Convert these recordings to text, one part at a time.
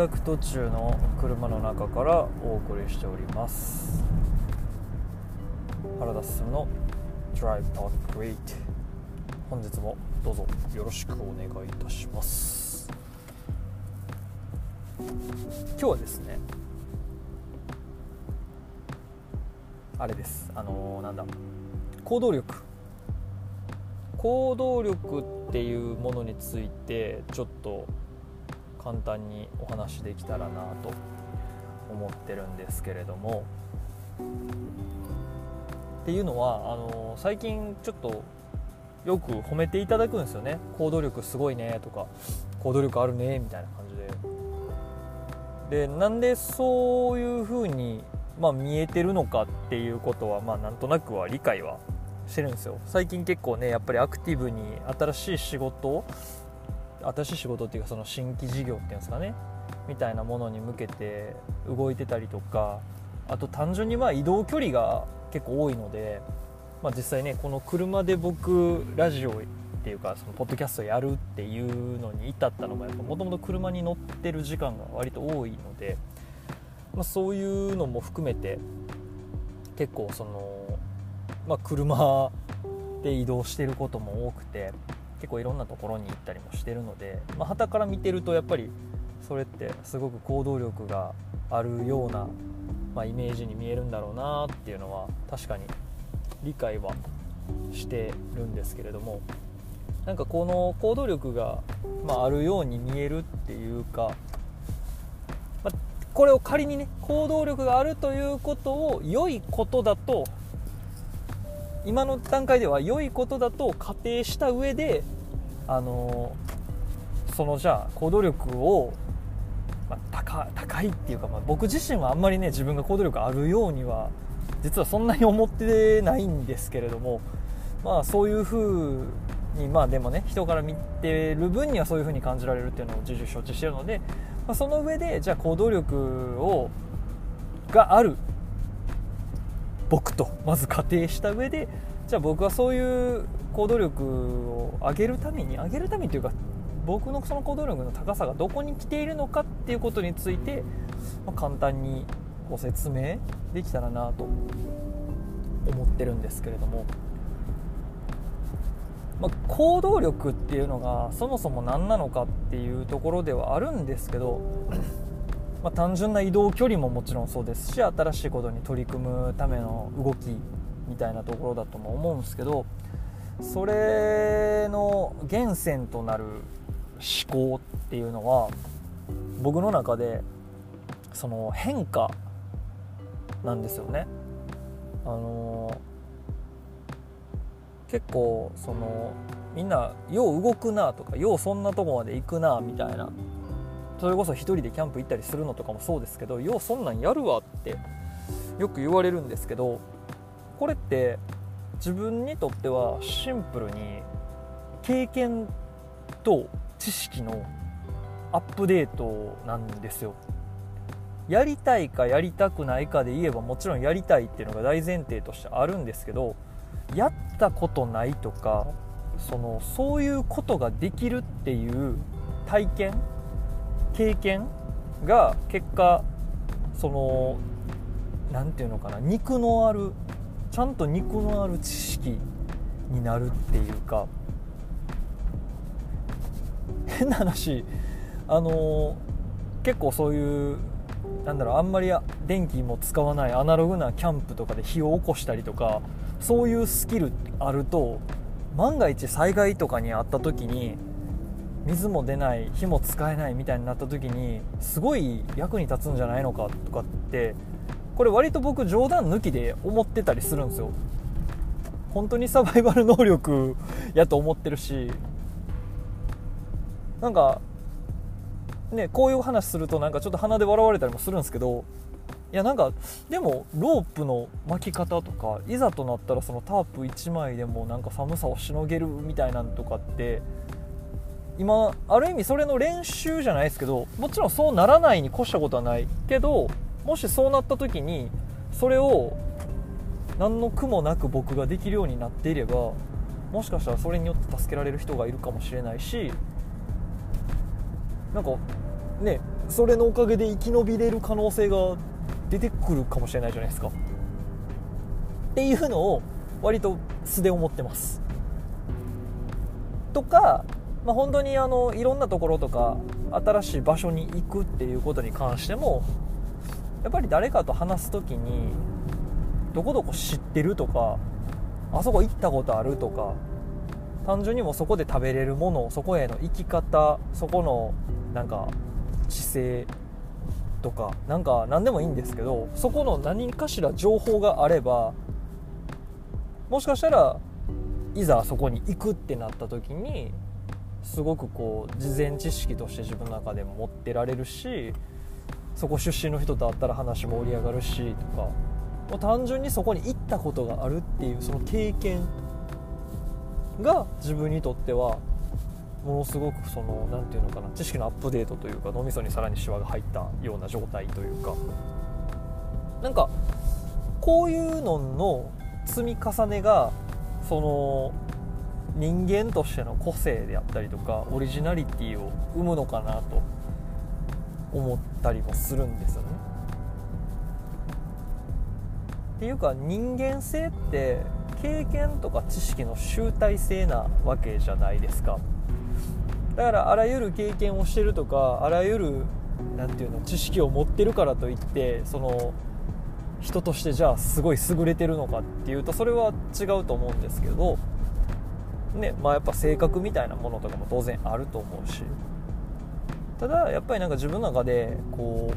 宅途中の車の中からお送りしております。原田進の Drive Talk Great 本日もどうぞよろしくお願いいたします。今日はですねあれです。あのー、なんだ。行動力。行動力っていうものについてちょっと簡単にお話できたらなと思ってるんですけれども。っていうのはあの最近ちょっとよく褒めていただくんですよね。行動力すごいねとか行動力あるねみたいな感じで。でなんでそういう風にまあ、見えてるのかっていうことはまあなんとなくは理解はしてるんですよ。最近結構ねやっぱりアクティブに新しい仕事新しい仕事っていうかその新規事業っていうんですかねみたいなものに向けて動いてたりとかあと単純にまあ移動距離が結構多いので、まあ、実際ねこの車で僕ラジオっていうかそのポッドキャストやるっていうのに至ったのももともと車に乗ってる時間が割と多いので、まあ、そういうのも含めて結構その、まあ、車で移動してることも多くて結構いろんなところに行ったりもしてるのでまあ、から見てるとやっぱりそれってすごく行動力があるような、まあ、イメージに見えるんだろうなっていうのは確かに理解はしてるんですけれどもなんかこの行動力が、まあ、あるように見えるっていうか、まあ、これを仮にね行動力があるということを良いことだと今の段階では良いことだと仮定した上であのそのじゃあ行動力を、まあ、高高いっていうか、まあ、僕自身はあんまりね自分が行動力あるようには実はそんなに思ってないんですけれどもまあそういう風にまあでもね人から見てる分にはそういう風に感じられるっていうのを重々承知してるので、まあ、その上でじゃあ行動力をがある僕とまず仮定した上でじゃあ僕はそういう行動力を上げるために上げるためにというか僕のその行動力の高さがどこに来ているのかっていうことについて、ま、簡単にご説明できたらなと思ってるんですけれども、まあ、行動力っていうのがそもそも何なのかっていうところではあるんですけどまあ、単純な移動距離ももちろんそうですし新しいことに取り組むための動きみたいなところだとも思うんですけどそれの源泉となる思考っていうのは僕の中でその変化なんですよね。あの結構そのみんなよう動くなとかようそんなとこまで行くなみたいなそれこそ1人でキャンプ行ったりするのとかもそうですけどようそんなんやるわってよく言われるんですけどこれって自分にとってはシンプルに経験と知識のアップデートなんですよ。やりたいかやりたくないかで言えばもちろんやりたいっていうのが大前提としてあるんですけどやったことないとかそのそういうことができるっていう体験経験が結果その何て言うのかな肉のあるちゃんと肉のある知識になるっていうか。変な話あの結構そういうなんだろうあんまり電気も使わないアナログなキャンプとかで火を起こしたりとかそういうスキルあると万が一災害とかにあった時に水も出ない火も使えないみたいになった時にすごい役に立つんじゃないのかとかってこれ割と僕冗談抜きで思ってたりするんですよ。本当にサバイバル能力やと思ってるしなんかねこういう話するとなんかちょっと鼻で笑われたりもするんですけどいやなんかでもロープの巻き方とかいざとなったらそのタープ1枚でもなんか寒さをしのげるみたいなんとかって今ある意味それの練習じゃないですけどもちろんそうならないに越したことはないけどもしそうなった時にそれを何の苦もなく僕ができるようになっていればもしかしたらそれによって助けられる人がいるかもしれないしなんかねそれのおかげで生き延びれる可能性が出てくるかもしれないじゃないですか。っていうのを割と素で思ってます。とか、まあ、本当にあのいろんなところとか新しい場所に行くっていうことに関してもやっぱり誰かと話す時にどこどこ知ってるとかあそこ行ったことあるとか単純にもそこで食べれるものそこへの行き方そこのなんか姿勢とかなんか何でもいいんですけどそこの何かしら情報があればもしかしたらいざそこに行くってなった時にすごくこう事前知識として自分の中でも持ってられるしそこ出身の人と会ったら話盛り上がるしとかもう単純にそこに行ったことがあるっていうその経験が自分にとってはものすごくその何て言うのかな知識のアップデートというか脳みそにさらにシワが入ったような状態というか。なんかこういうのの積み重ねがその人間としての個性であったりとかオリジナリティを生むのかなと思ったりもするんですよね。っていうか人間性って経験とか知識の集大成なわけじゃないですかだからあらゆる経験をしてるとかあらゆる何て言うの知識を持ってるからといってその人としてじゃあすごい優れてるのかっていうとそれは違うと思うんですけどねまあやっぱ性格みたいなものとかも当然あると思うし。ただやっぱりなんか自分の中でこ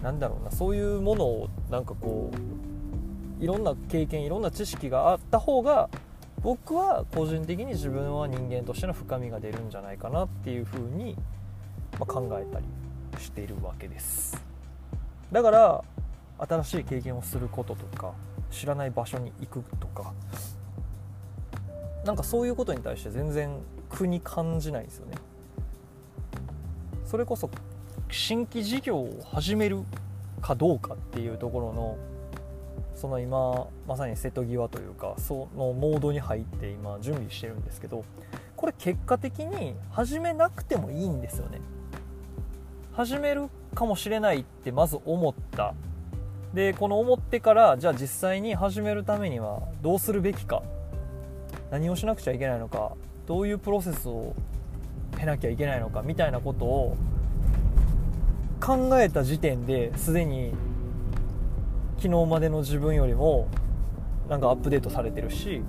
うなんだろうなそういうものをなんかこういろんな経験いろんな知識があった方が僕は個人的に自分は人間としての深みが出るんじゃないかなっていうふうに、ま考えたりしているわけです。だから新しい経験をすることとか知らない場所に行くとかなんかそういうことに対して全然苦に感じないですよね。それこそ新規事業を始めるかどうかっていうところのその今まさに瀬戸際というかそのモードに入って今準備してるんですけどこれ結果的に始めなくてもいいんですよね。始めるかもしれないってまず思った。でこの思ってからじゃあ実際に始めるためにはどうするべきか。何をしなくちゃいけないのかどういうプロセスを経なきゃいけないのかみたいなことを考えた時点ですでに昨日までの自分よりもなんかアップデートされてるし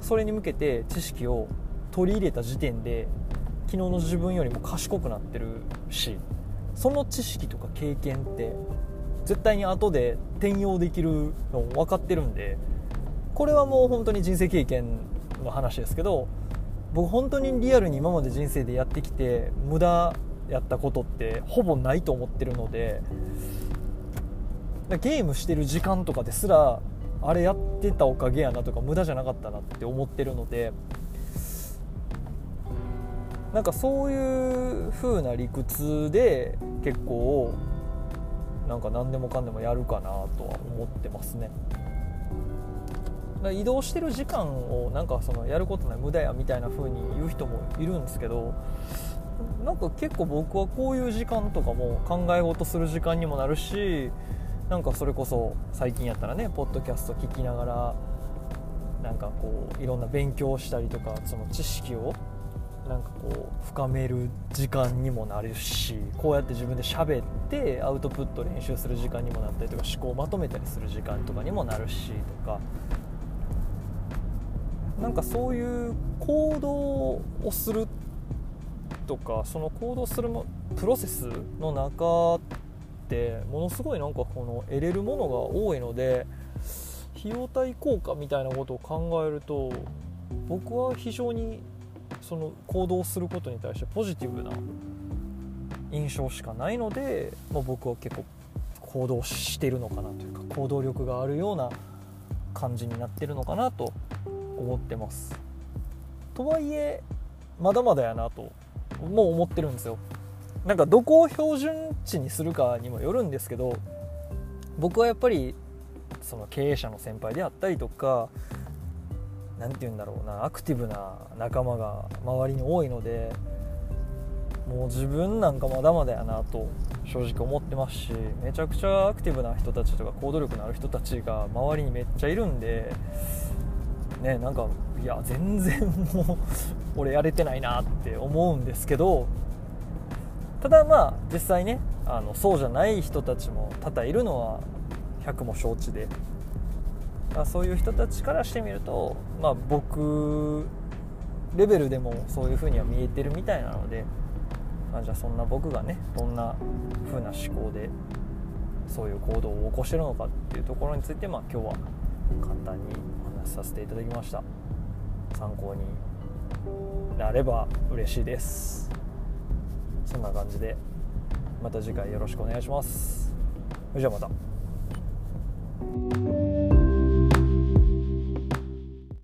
それに向けて知識を取り入れた時点で昨日の自分よりも賢くなってるしその知識とか経験って絶対に後で転用できるの分かってるんでこれはもう本当に人生経験の話ですけど僕本当にリアルに今まで人生でやってきて無駄やったことってほぼないと思ってるのでゲームしてる時間とかですらあれやってたおかげやなとか無駄じゃなかったなって思ってるのでなんかそういう風な理屈で結構なんか何でもかんでもやるかなとは思ってますね。移動してる時間をなんかそのやることない無駄やみたいな風に言う人もいるんですけどなんか結構僕はこういう時間とかも考え事する時間にもなるしなんかそれこそ最近やったらねポッドキャスト聞きながらなんかこういろんな勉強したりとかその知識をなんかこう深める時間にもなるしこうやって自分で喋ってアウトプット練習する時間にもなったりとか思考をまとめたりする時間とかにもなるしとかなんかそういう行動をするとかその行動するもプロセスの中ってものすごいなんかこの得れるものが多いので費用対効果みたいなことを考えると僕は非常にその行動することに対してポジティブな印象しかないので、まあ、僕は結構行動してるのかなというか行動力があるような感じになってるのかなと思ってます。とはいえまだまだやなともう思ってるんですよ。なんかどこを標準値にするかにもよるんですけど僕はやっぱりその経営者の先輩であったりとか何て言うんだろうなアクティブな仲間が周りに多いのでもう自分なんかまだまだやなと正直思ってますしめちゃくちゃアクティブな人たちとか行動力のある人たちが周りにめっちゃいるんでねなんかいや全然もう 俺やれてないなって思うんですけどただまあ実際ねあのそうじゃない人たちも多々いるのは100も承知で。そういう人たちからしてみると、まあ、僕レベルでもそういう風には見えてるみたいなので、まあ、じゃあそんな僕がねどんな風な思考でそういう行動を起こしてるのかっていうところについて、まあ、今日は簡単に話させていただきました。参考になれば嬉しいです。そんな感じでまた次回よろしくお願いします。それじゃあまた。